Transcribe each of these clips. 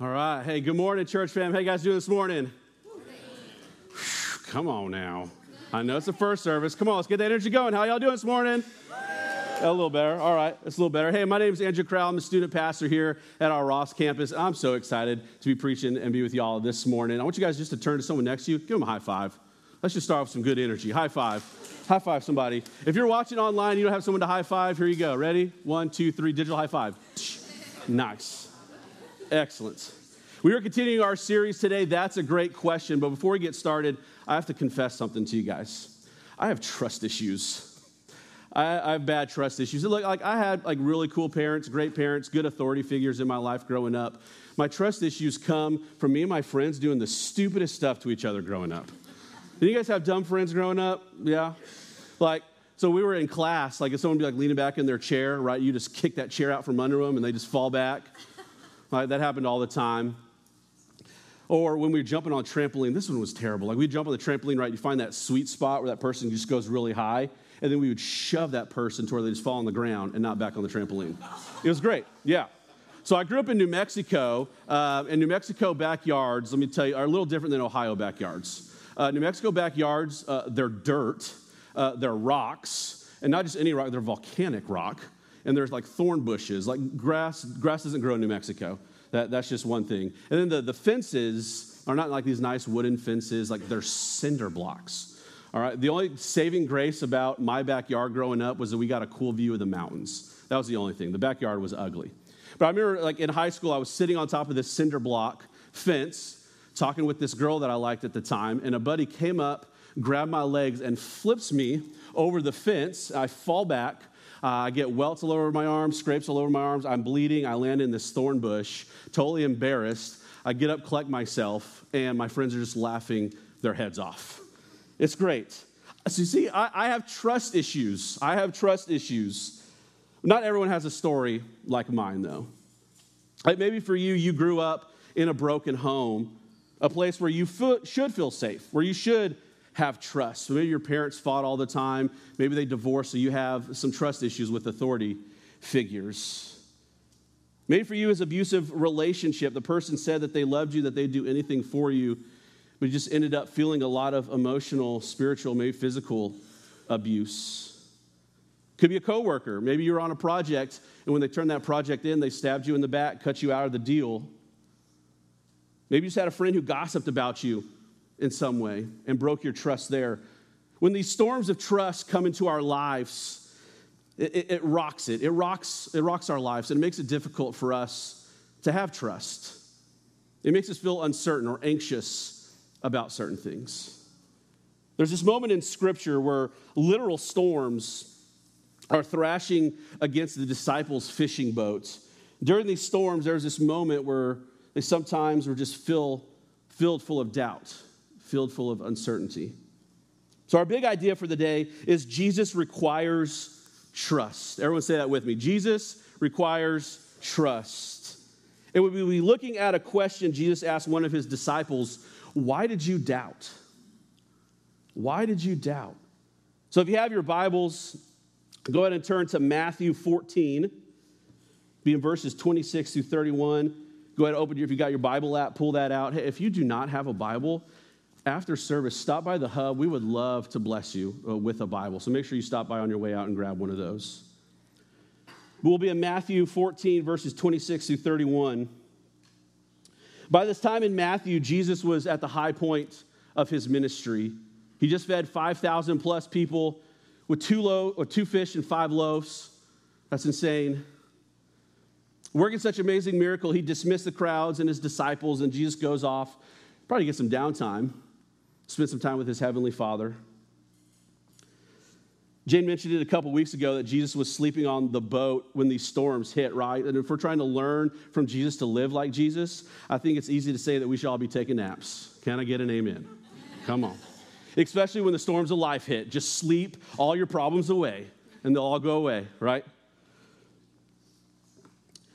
All right. Hey, good morning, church fam. You guys doing this morning? Come on now. I know it's the first service. Come on, let's get that energy going. How y'all doing this morning? A little better. All right, it's a little better. Hey, my name is Andrew Crowell. I'm a student pastor here at our Ross campus. I'm so excited to be preaching and be with y'all this morning. I want you guys just to turn to someone next to you, give them a high five. Let's just start off with some good energy. High five. High five somebody. If you're watching online, you don't have someone to high five, here you go. Ready? One, two, three, digital high five. Nice. Excellent. We are continuing our series today. That's a great question. But before we get started, I have to confess something to you guys. I have trust issues. I, I have bad trust issues. Look, like I had like really cool parents, great parents, good authority figures in my life growing up. My trust issues come from me and my friends doing the stupidest stuff to each other growing up. Did you guys have dumb friends growing up? Yeah. Like, so we were in class, like if someone would be like leaning back in their chair, right? You just kick that chair out from under them and they just fall back. Like, that happened all the time. Or when we were jumping on trampoline, this one was terrible. Like we'd jump on the trampoline, right? You find that sweet spot where that person just goes really high, and then we would shove that person to where they just fall on the ground and not back on the trampoline. It was great, yeah. So I grew up in New Mexico, uh, and New Mexico backyards, let me tell you, are a little different than Ohio backyards. Uh, New Mexico backyards, uh, they're dirt, uh, they're rocks, and not just any rock, they're volcanic rock. And there's like thorn bushes, like grass. Grass doesn't grow in New Mexico. That, that's just one thing. And then the, the fences are not like these nice wooden fences, like they're cinder blocks. All right, the only saving grace about my backyard growing up was that we got a cool view of the mountains. That was the only thing. The backyard was ugly. But I remember, like in high school, I was sitting on top of this cinder block fence, talking with this girl that I liked at the time, and a buddy came up, grabbed my legs, and flips me over the fence. I fall back. Uh, I get welts all over my arms, scrapes all over my arms. I'm bleeding. I land in this thorn bush, totally embarrassed. I get up, collect myself, and my friends are just laughing their heads off. It's great. So, you see, I, I have trust issues. I have trust issues. Not everyone has a story like mine, though. Like maybe for you, you grew up in a broken home, a place where you should feel safe, where you should have trust. So maybe your parents fought all the time. Maybe they divorced, so you have some trust issues with authority figures. Maybe for you, is abusive relationship, the person said that they loved you, that they'd do anything for you, but you just ended up feeling a lot of emotional, spiritual, maybe physical abuse. Could be a coworker. Maybe you're on a project, and when they turned that project in, they stabbed you in the back, cut you out of the deal. Maybe you just had a friend who gossiped about you in some way and broke your trust there. When these storms of trust come into our lives, it, it, it, rocks it. It rocks, it rocks our lives and it makes it difficult for us to have trust. It makes us feel uncertain or anxious about certain things. There's this moment in Scripture where literal storms are thrashing against the disciples' fishing boats. During these storms, there's this moment where they sometimes were just fill, filled full of doubt filled full of uncertainty. So, our big idea for the day is Jesus requires trust. Everyone say that with me. Jesus requires trust. And we'll be looking at a question Jesus asked one of his disciples Why did you doubt? Why did you doubt? So, if you have your Bibles, go ahead and turn to Matthew 14, be in verses 26 through 31. Go ahead and open your, if you got your Bible app, pull that out. Hey, if you do not have a Bible, after service, stop by the hub. We would love to bless you uh, with a Bible. So make sure you stop by on your way out and grab one of those. We'll be in Matthew 14, verses 26 through 31. By this time in Matthew, Jesus was at the high point of his ministry. He just fed 5,000 plus people with two, low, or two fish and five loaves. That's insane. Working such amazing miracle, he dismissed the crowds and his disciples, and Jesus goes off, probably get some downtime spend some time with his heavenly father. Jane mentioned it a couple weeks ago that Jesus was sleeping on the boat when these storms hit, right? And if we're trying to learn from Jesus to live like Jesus, I think it's easy to say that we should all be taking naps. Can I get an amen? Come on. Especially when the storms of life hit. Just sleep all your problems away and they'll all go away, right?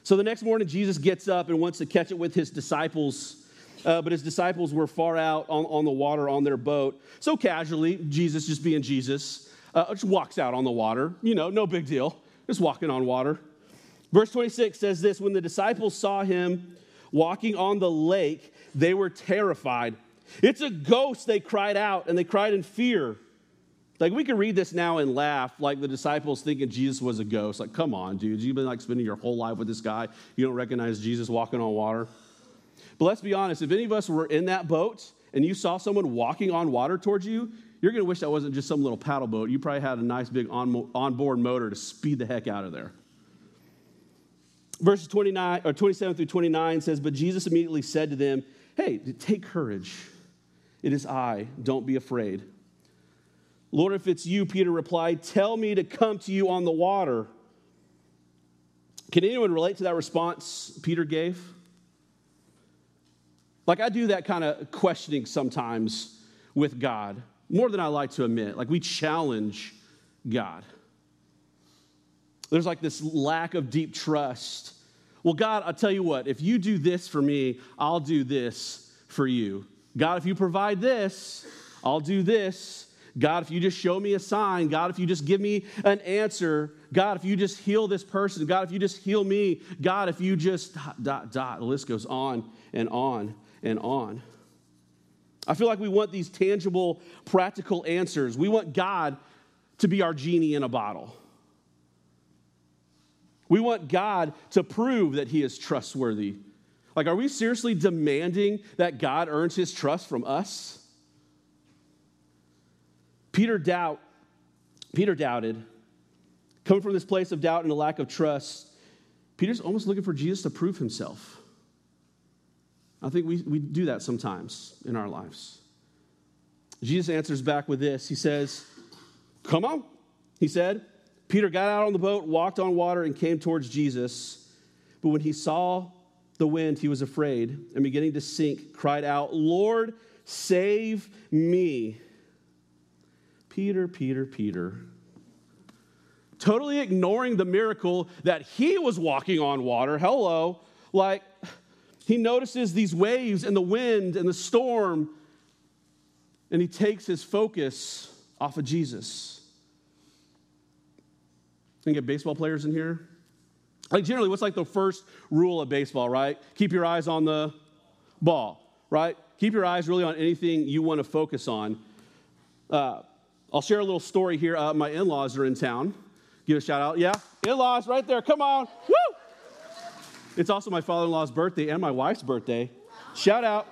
So the next morning, Jesus gets up and wants to catch it with his disciples uh, but his disciples were far out on, on the water on their boat. So casually, Jesus, just being Jesus, uh, just walks out on the water. You know, no big deal, just walking on water. Verse 26 says this When the disciples saw him walking on the lake, they were terrified. It's a ghost, they cried out, and they cried in fear. Like we can read this now and laugh, like the disciples thinking Jesus was a ghost. Like, come on, dude, you've been like spending your whole life with this guy. You don't recognize Jesus walking on water. But let's be honest, if any of us were in that boat and you saw someone walking on water towards you, you're going to wish that wasn't just some little paddle boat. You probably had a nice big on, onboard motor to speed the heck out of there. Verses 29 or 27 through 29 says, But Jesus immediately said to them, Hey, take courage. It is I. Don't be afraid. Lord, if it's you, Peter replied, Tell me to come to you on the water. Can anyone relate to that response Peter gave? Like, I do that kind of questioning sometimes with God, more than I like to admit. Like, we challenge God. There's like this lack of deep trust. Well, God, I'll tell you what, if you do this for me, I'll do this for you. God, if you provide this, I'll do this. God, if you just show me a sign, God, if you just give me an answer, God, if you just heal this person, God, if you just heal me, God, if you just dot, dot, dot. The list goes on and on and on. I feel like we want these tangible, practical answers. We want God to be our genie in a bottle. We want God to prove that He is trustworthy. Like, are we seriously demanding that God earns His trust from us? Peter doubt, Peter doubted. Coming from this place of doubt and a lack of trust, Peter's almost looking for Jesus to prove himself. I think we, we do that sometimes in our lives. Jesus answers back with this. He says, Come on, he said. Peter got out on the boat, walked on water, and came towards Jesus. But when he saw the wind, he was afraid and beginning to sink, cried out, Lord, save me. Peter, Peter, Peter. Totally ignoring the miracle that he was walking on water. Hello. Like, he notices these waves and the wind and the storm, and he takes his focus off of Jesus. Can get baseball players in here? Like, generally, what's like the first rule of baseball, right? Keep your eyes on the ball, right? Keep your eyes really on anything you want to focus on. Uh, I'll share a little story here. Uh, my in laws are in town. Give a shout out. Yeah, in laws right there. Come on. Woo! It's also my father in law's birthday and my wife's birthday. Shout out.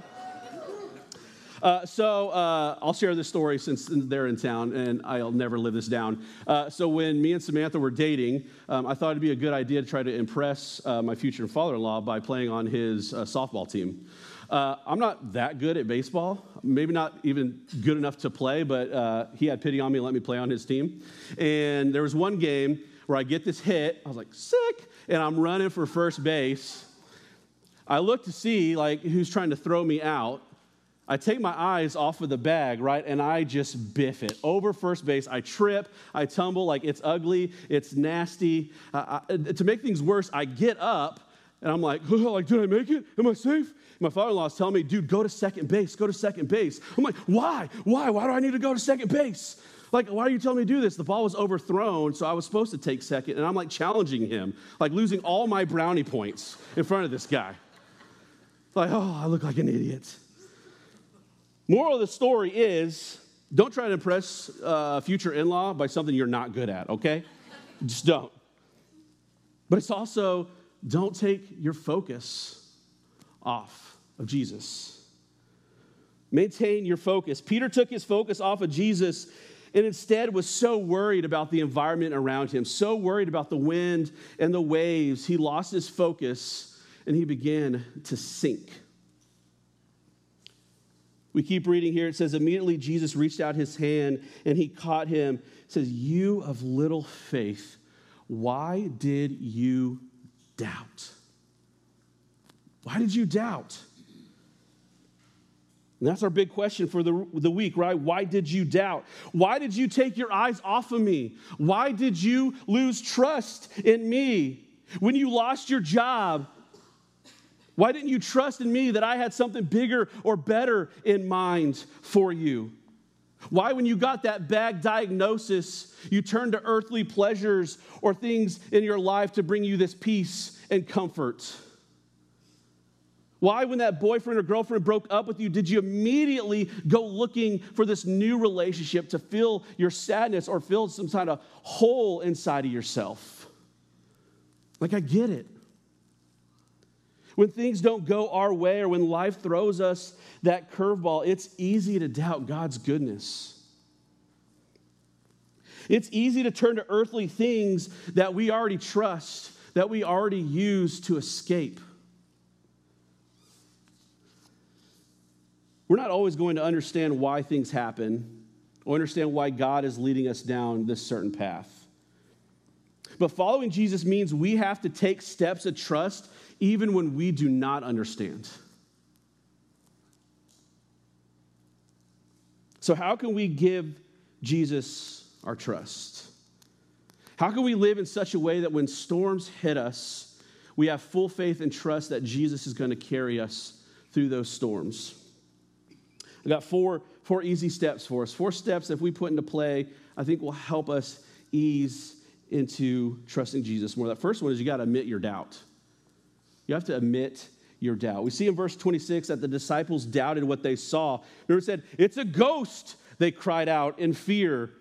Uh, so uh, I'll share this story since they're in town, and I'll never live this down. Uh, so when me and Samantha were dating, um, I thought it'd be a good idea to try to impress uh, my future father-in-law by playing on his uh, softball team. Uh, I'm not that good at baseball, maybe not even good enough to play, but he had pity on me and let me play on his team. And there was one game where I get this hit. I was like, sick and I'm running for first base. I look to see like who's trying to throw me out. I take my eyes off of the bag, right, and I just biff it over first base. I trip, I tumble, like it's ugly, it's nasty. I, to make things worse, I get up and I'm like, oh, like, did I make it? Am I safe? My father-in-law is telling me, dude, go to second base, go to second base. I'm like, why? Why? Why do I need to go to second base? Like, why are you telling me to do this? The ball was overthrown, so I was supposed to take second, and I'm like challenging him, like losing all my brownie points in front of this guy. Like, oh, I look like an idiot. Moral of the story is don't try to impress a future in law by something you're not good at, okay? Just don't. But it's also don't take your focus off of Jesus. Maintain your focus. Peter took his focus off of Jesus and instead was so worried about the environment around him, so worried about the wind and the waves, he lost his focus and he began to sink. We keep reading here. It says, Immediately Jesus reached out his hand and he caught him. It says, You of little faith, why did you doubt? Why did you doubt? And that's our big question for the, the week, right? Why did you doubt? Why did you take your eyes off of me? Why did you lose trust in me? When you lost your job, why didn't you trust in me that I had something bigger or better in mind for you? Why, when you got that bad diagnosis, you turned to earthly pleasures or things in your life to bring you this peace and comfort? Why, when that boyfriend or girlfriend broke up with you, did you immediately go looking for this new relationship to fill your sadness or fill some kind of hole inside of yourself? Like, I get it. When things don't go our way or when life throws us that curveball, it's easy to doubt God's goodness. It's easy to turn to earthly things that we already trust, that we already use to escape. We're not always going to understand why things happen or understand why God is leading us down this certain path. But following Jesus means we have to take steps of trust even when we do not understand. So, how can we give Jesus our trust? How can we live in such a way that when storms hit us, we have full faith and trust that Jesus is going to carry us through those storms? I got four, four easy steps for us. Four steps that if we put into play, I think will help us ease into trusting Jesus more. That first one is you got to admit your doubt. You have to admit your doubt. We see in verse 26 that the disciples doubted what they saw. Remember, said, It's a ghost, they cried out in fear.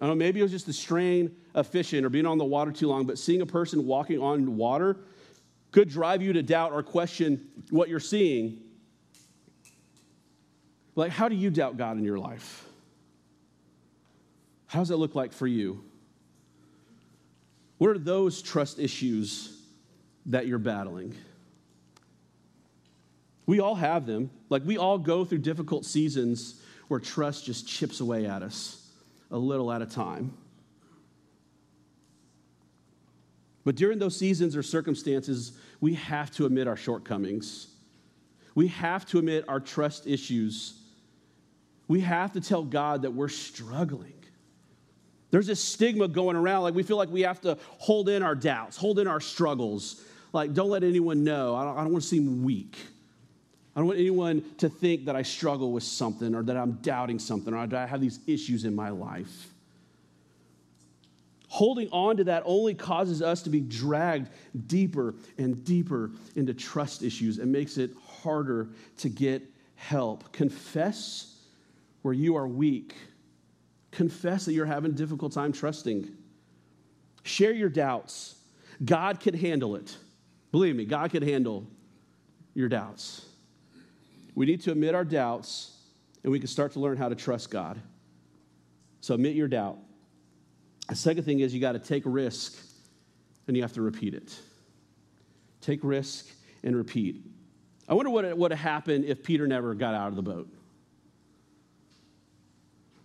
I don't know, maybe it was just the strain of fishing or being on the water too long, but seeing a person walking on water could drive you to doubt or question what you're seeing. Like, how do you doubt God in your life? How does that look like for you? What are those trust issues that you're battling? We all have them. Like, we all go through difficult seasons where trust just chips away at us a little at a time. But during those seasons or circumstances, we have to admit our shortcomings. We have to admit our trust issues we have to tell God that we're struggling. There's this stigma going around, like we feel like we have to hold in our doubts, hold in our struggles. Like, don't let anyone know. I don't, I don't want to seem weak. I don't want anyone to think that I struggle with something or that I'm doubting something or I have these issues in my life. Holding on to that only causes us to be dragged deeper and deeper into trust issues and makes it harder to get help. Confess where you are weak. Confess that you're having a difficult time trusting. Share your doubts. God can handle it. Believe me, God can handle your doubts. We need to admit our doubts and we can start to learn how to trust God. So admit your doubt. The second thing is you got to take risk and you have to repeat it. Take risk and repeat. I wonder what would have happened if Peter never got out of the boat.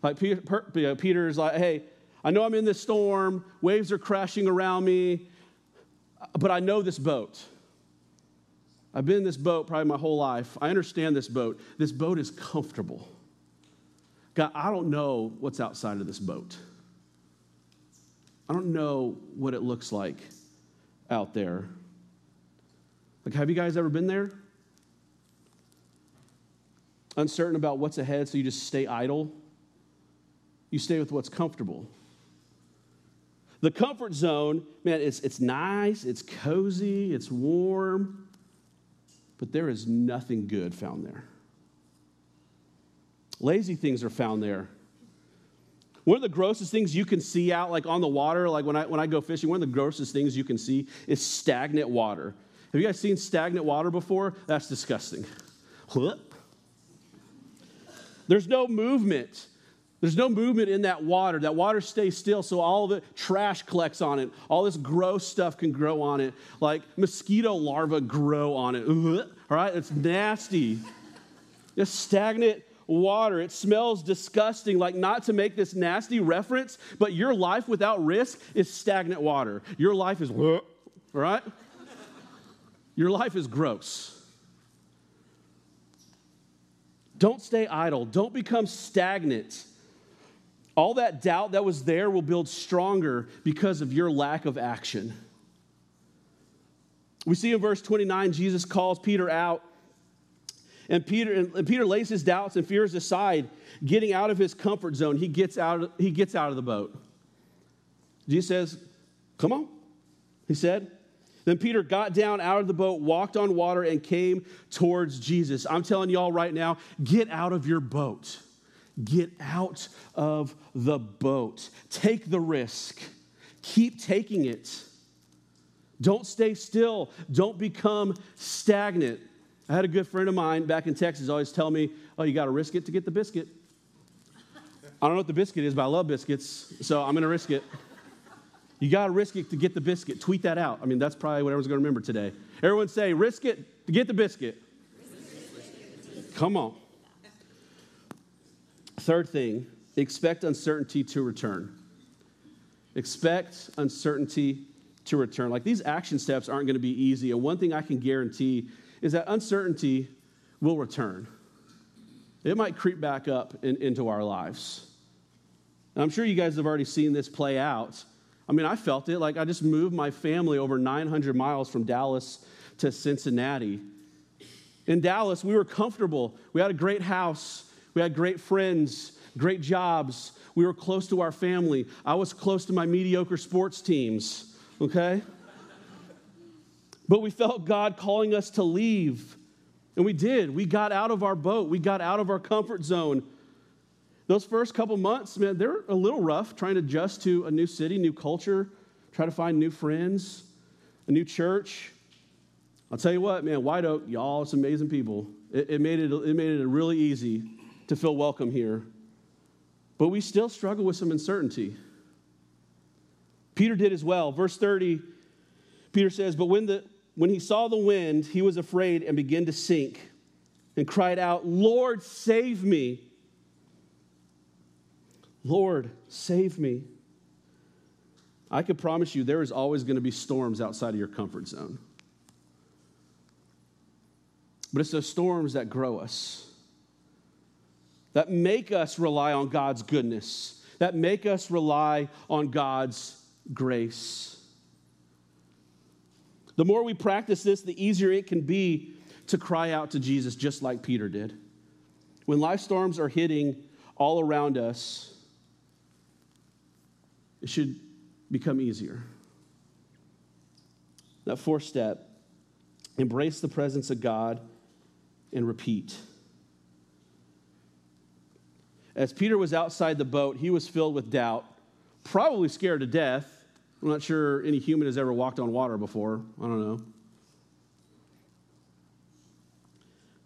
Like Peter, Peter's like, hey, I know I'm in this storm, waves are crashing around me, but I know this boat. I've been in this boat probably my whole life. I understand this boat. This boat is comfortable. God, I don't know what's outside of this boat. I don't know what it looks like out there. Like, have you guys ever been there? Uncertain about what's ahead, so you just stay idle? You stay with what's comfortable. The comfort zone, man, it's, it's nice, it's cozy, it's warm, but there is nothing good found there. Lazy things are found there. One of the grossest things you can see out, like on the water, like when I, when I go fishing, one of the grossest things you can see is stagnant water. Have you guys seen stagnant water before? That's disgusting. There's no movement. There's no movement in that water. That water stays still, so all it trash collects on it. All this gross stuff can grow on it, like mosquito larvae grow on it. All right, it's nasty. Just stagnant water. It smells disgusting. Like, not to make this nasty reference, but your life without risk is stagnant water. Your life is, all right? Your life is gross. Don't stay idle. Don't become stagnant. All that doubt that was there will build stronger because of your lack of action. We see in verse 29, Jesus calls Peter out. And Peter, and Peter lays his doubts and fears aside, getting out of his comfort zone. He gets out, he gets out of the boat. Jesus says, Come on. He said, Then Peter got down out of the boat, walked on water, and came towards Jesus. I'm telling y'all right now get out of your boat. Get out of the boat. Take the risk. Keep taking it. Don't stay still. Don't become stagnant. I had a good friend of mine back in Texas always tell me, Oh, you got to risk it to get the biscuit. I don't know what the biscuit is, but I love biscuits, so I'm going to risk it. You got to risk it to get the biscuit. Tweet that out. I mean, that's probably what everyone's going to remember today. Everyone say, risk it to get the biscuit. Come on. Third thing, expect uncertainty to return. Expect uncertainty to return. Like these action steps aren't going to be easy. And one thing I can guarantee is that uncertainty will return. It might creep back up in, into our lives. And I'm sure you guys have already seen this play out. I mean, I felt it. Like I just moved my family over 900 miles from Dallas to Cincinnati. In Dallas, we were comfortable. We had a great house. We had great friends, great jobs. We were close to our family. I was close to my mediocre sports teams, okay? But we felt God calling us to leave. And we did. We got out of our boat, we got out of our comfort zone. Those first couple months, man, they're a little rough trying to adjust to a new city, new culture, try to find new friends, a new church. I'll tell you what, man, White Oak, y'all, it's amazing people. It, it, made it, it made it really easy to feel welcome here. But we still struggle with some uncertainty. Peter did as well. Verse 30, Peter says, But when, the, when he saw the wind, he was afraid and began to sink and cried out, Lord, save me. Lord, save me. I could promise you there is always going to be storms outside of your comfort zone. But it's those storms that grow us, that make us rely on God's goodness, that make us rely on God's grace. The more we practice this, the easier it can be to cry out to Jesus, just like Peter did. When life storms are hitting all around us, it should become easier. That fourth step embrace the presence of God and repeat. As Peter was outside the boat, he was filled with doubt, probably scared to death. I'm not sure any human has ever walked on water before. I don't know.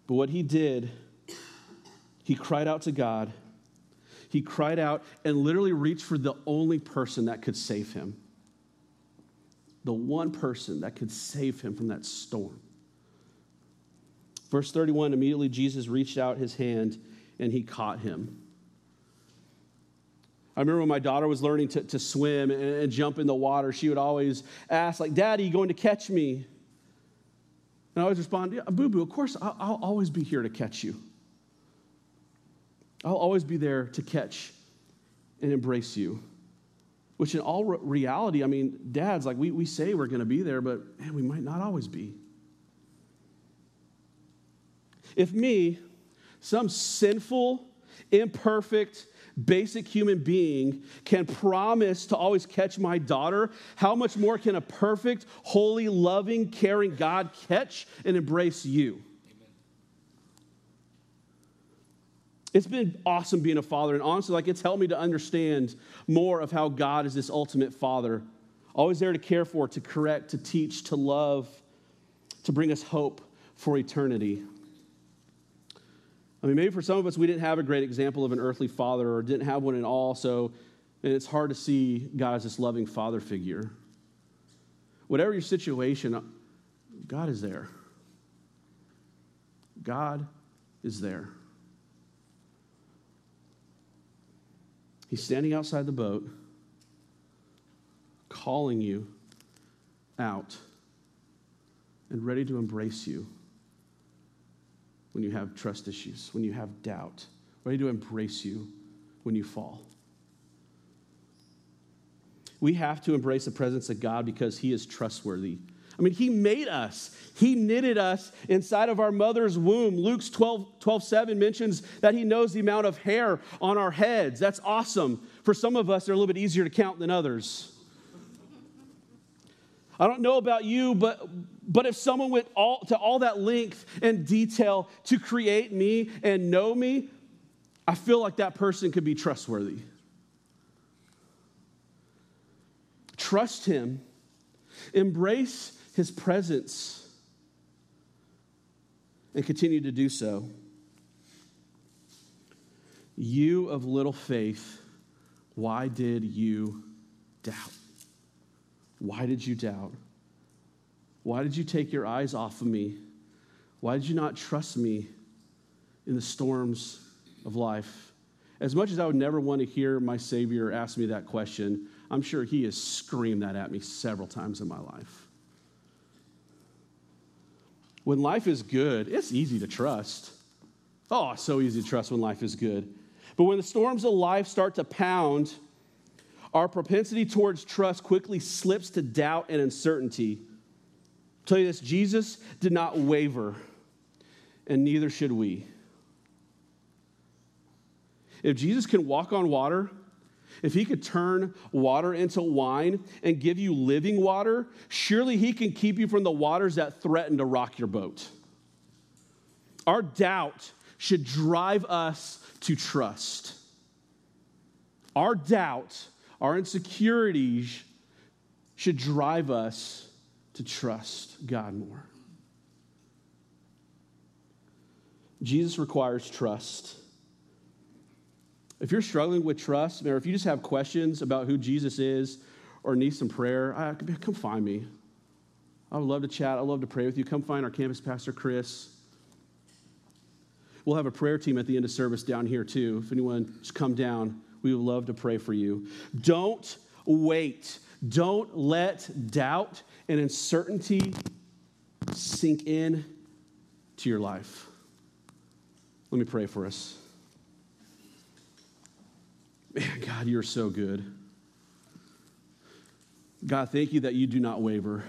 But what he did, he cried out to God he cried out and literally reached for the only person that could save him. The one person that could save him from that storm. Verse 31 immediately Jesus reached out his hand and he caught him. I remember when my daughter was learning to, to swim and, and jump in the water, she would always ask, like, Daddy, you going to catch me? And I always respond, yeah, Boo Boo, of course, I'll, I'll always be here to catch you. I'll always be there to catch and embrace you. Which, in all reality, I mean, dads, like we, we say we're going to be there, but man, we might not always be. If me, some sinful, imperfect, basic human being can promise to always catch my daughter, how much more can a perfect, holy, loving, caring God catch and embrace you? It's been awesome being a father, and honestly, like it's helped me to understand more of how God is this ultimate father, always there to care for, to correct, to teach, to love, to bring us hope for eternity. I mean, maybe for some of us, we didn't have a great example of an earthly father or didn't have one at all, so and it's hard to see God as this loving father figure. Whatever your situation, God is there. God is there. He's standing outside the boat, calling you out and ready to embrace you when you have trust issues, when you have doubt, ready to embrace you when you fall. We have to embrace the presence of God because He is trustworthy. I mean, He made us, He knitted us inside of our mother's womb. Luke's 12, 12 7 mentions that He knows the amount of hair on our heads. That's awesome. For some of us, they're a little bit easier to count than others. I don't know about you, but, but if someone went all, to all that length and detail to create me and know me, I feel like that person could be trustworthy. Trust him, embrace his presence, and continue to do so. You of little faith, why did you doubt? Why did you doubt? Why did you take your eyes off of me? Why did you not trust me in the storms of life? As much as I would never want to hear my Savior ask me that question, I'm sure He has screamed that at me several times in my life. When life is good, it's easy to trust. Oh, so easy to trust when life is good. But when the storms of life start to pound, our propensity towards trust quickly slips to doubt and uncertainty. Tell you this Jesus did not waver, and neither should we. If Jesus can walk on water, if he could turn water into wine and give you living water, surely he can keep you from the waters that threaten to rock your boat. Our doubt should drive us to trust. Our doubt our insecurities should drive us to trust God more. Jesus requires trust. If you're struggling with trust, or if you just have questions about who Jesus is or need some prayer, come find me. I would love to chat. I'd love to pray with you. Come find our campus pastor, Chris. We'll have a prayer team at the end of service down here, too. If anyone just come down, we would love to pray for you. Don't wait. Don't let doubt and uncertainty sink in to your life. Let me pray for us. Man, God, you're so good. God, thank you that you do not waver.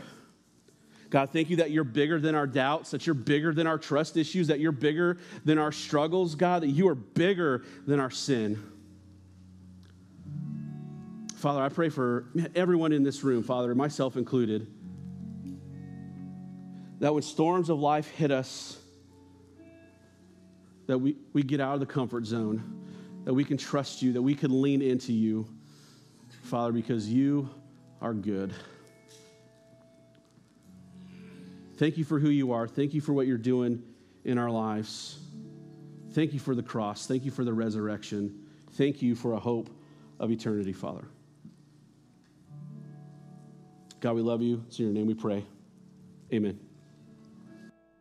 God, thank you that you're bigger than our doubts, that you're bigger than our trust issues, that you're bigger than our struggles, God, that you are bigger than our sin. Father, I pray for everyone in this room, Father, myself included, that when storms of life hit us, that we, we get out of the comfort zone, that we can trust you, that we can lean into you, Father, because you are good. Thank you for who you are. Thank you for what you're doing in our lives. Thank you for the cross. Thank you for the resurrection. Thank you for a hope of eternity, Father. God, we love you. It's in your name we pray. Amen.